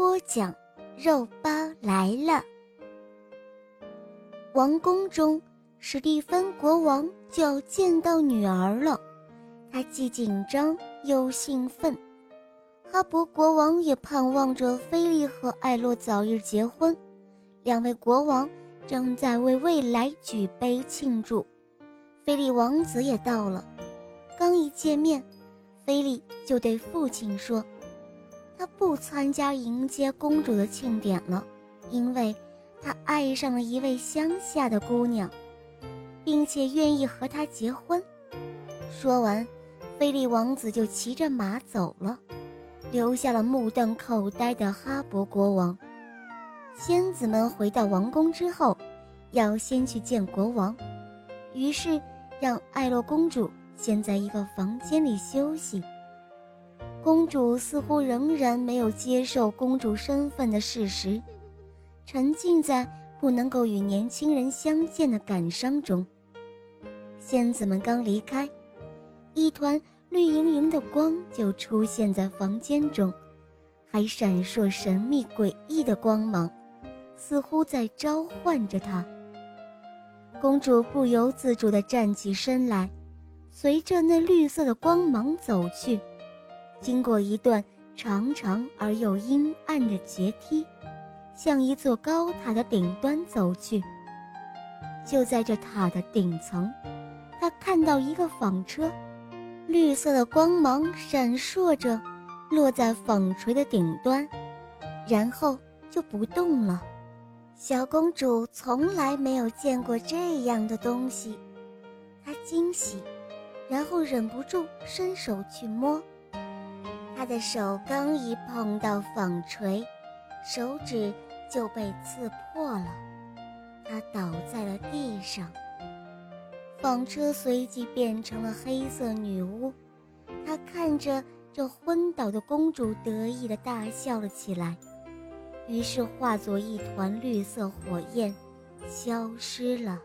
播讲，肉包来了。王宫中，史蒂芬国王就要见到女儿了，他既紧张又兴奋。哈勃国王也盼望着菲利和艾洛早日结婚，两位国王正在为未来举杯庆祝。菲利王子也到了，刚一见面，菲利就对父亲说。他不参加迎接公主的庆典了，因为他爱上了一位乡下的姑娘，并且愿意和她结婚。说完，菲利王子就骑着马走了，留下了目瞪口呆的哈勃国王。仙子们回到王宫之后，要先去见国王，于是让艾洛公主先在一个房间里休息。公主似乎仍然没有接受公主身份的事实，沉浸在不能够与年轻人相见的感伤中。仙子们刚离开，一团绿莹莹的光就出现在房间中，还闪烁神秘诡异的光芒，似乎在召唤着她。公主不由自主地站起身来，随着那绿色的光芒走去。经过一段长长而又阴暗的阶梯，向一座高塔的顶端走去。就在这塔的顶层，他看到一个纺车，绿色的光芒闪烁着，落在纺锤的顶端，然后就不动了。小公主从来没有见过这样的东西，她惊喜，然后忍不住伸手去摸。他的手刚一碰到纺锤，手指就被刺破了，他倒在了地上。纺车随即变成了黑色女巫，她看着这昏倒的公主，得意地大笑了起来，于是化作一团绿色火焰，消失了。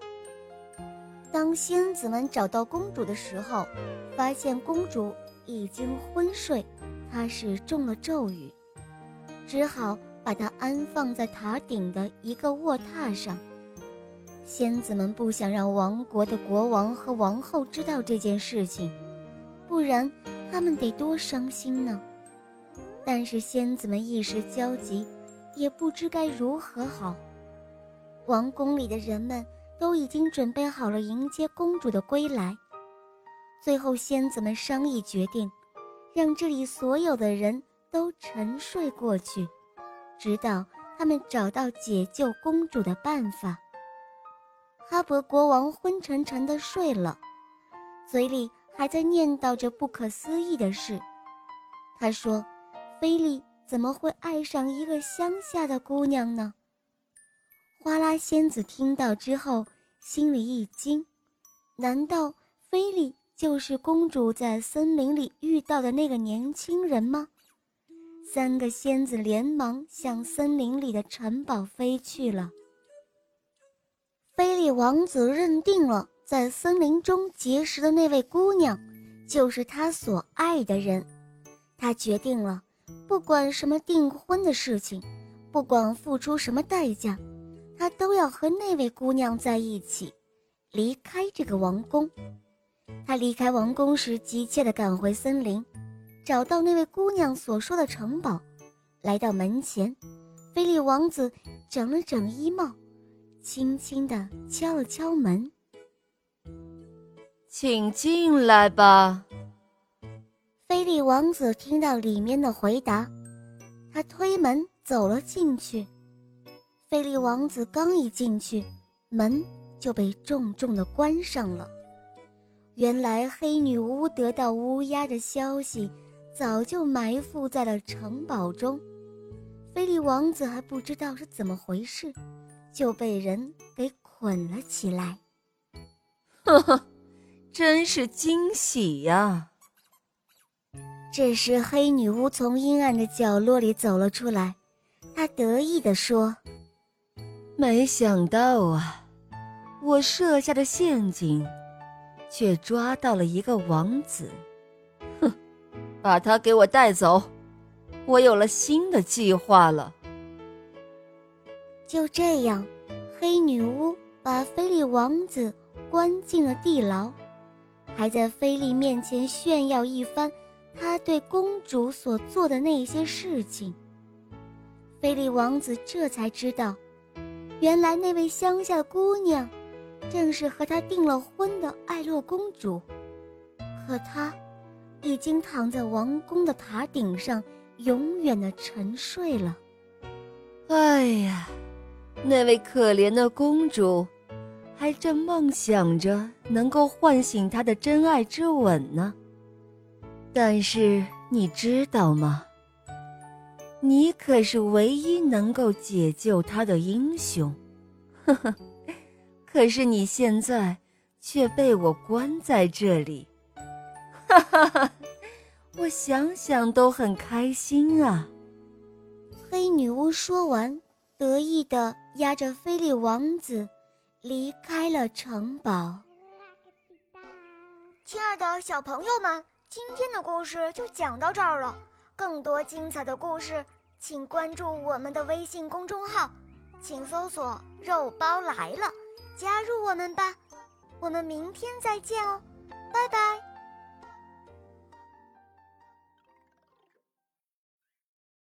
当仙子们找到公主的时候，发现公主已经昏睡。他是中了咒语，只好把他安放在塔顶的一个卧榻上。仙子们不想让王国的国王和王后知道这件事情，不然他们得多伤心呢。但是仙子们一时焦急，也不知该如何好。王宫里的人们都已经准备好了迎接公主的归来。最后，仙子们商议决定。让这里所有的人都沉睡过去，直到他们找到解救公主的办法。哈勃国王昏沉沉地睡了，嘴里还在念叨着不可思议的事。他说：“菲利怎么会爱上一个乡下的姑娘呢？”花拉仙子听到之后，心里一惊：难道菲利？就是公主在森林里遇到的那个年轻人吗？三个仙子连忙向森林里的城堡飞去了。菲利王子认定了在森林中结识的那位姑娘就是他所爱的人，他决定了，不管什么订婚的事情，不管付出什么代价，他都要和那位姑娘在一起，离开这个王宫。他离开王宫时，急切地赶回森林，找到那位姑娘所说的城堡。来到门前，菲利王子整了整衣帽，轻轻地敲了敲门：“请进来吧。”菲利王子听到里面的回答，他推门走了进去。菲利王子刚一进去，门就被重重地关上了。原来黑女巫得到乌鸦的消息，早就埋伏在了城堡中。菲利王子还不知道是怎么回事，就被人给捆了起来。呵呵，真是惊喜呀！这时，黑女巫从阴暗的角落里走了出来，她得意地说：“没想到啊，我设下的陷阱，却抓到了一个王子。哼，把他给我带走，我有了新的计划了。”就这样，黑女巫把菲利王子关进了地牢，还在菲利面前炫耀一番。他对公主所做的那些事情，菲利王子这才知道，原来那位乡下姑娘，正是和他订了婚的艾洛公主。可她，已经躺在王宫的塔顶上，永远的沉睡了。哎呀，那位可怜的公主，还正梦想着能够唤醒他的真爱之吻呢。但是你知道吗？你可是唯一能够解救他的英雄，呵呵。可是你现在却被我关在这里，哈哈哈！我想想都很开心啊。黑女巫说完，得意的押着菲利王子离开了城堡。亲爱的小朋友们。今天的故事就讲到这儿了，更多精彩的故事，请关注我们的微信公众号，请搜索“肉包来了”，加入我们吧，我们明天再见哦，拜拜。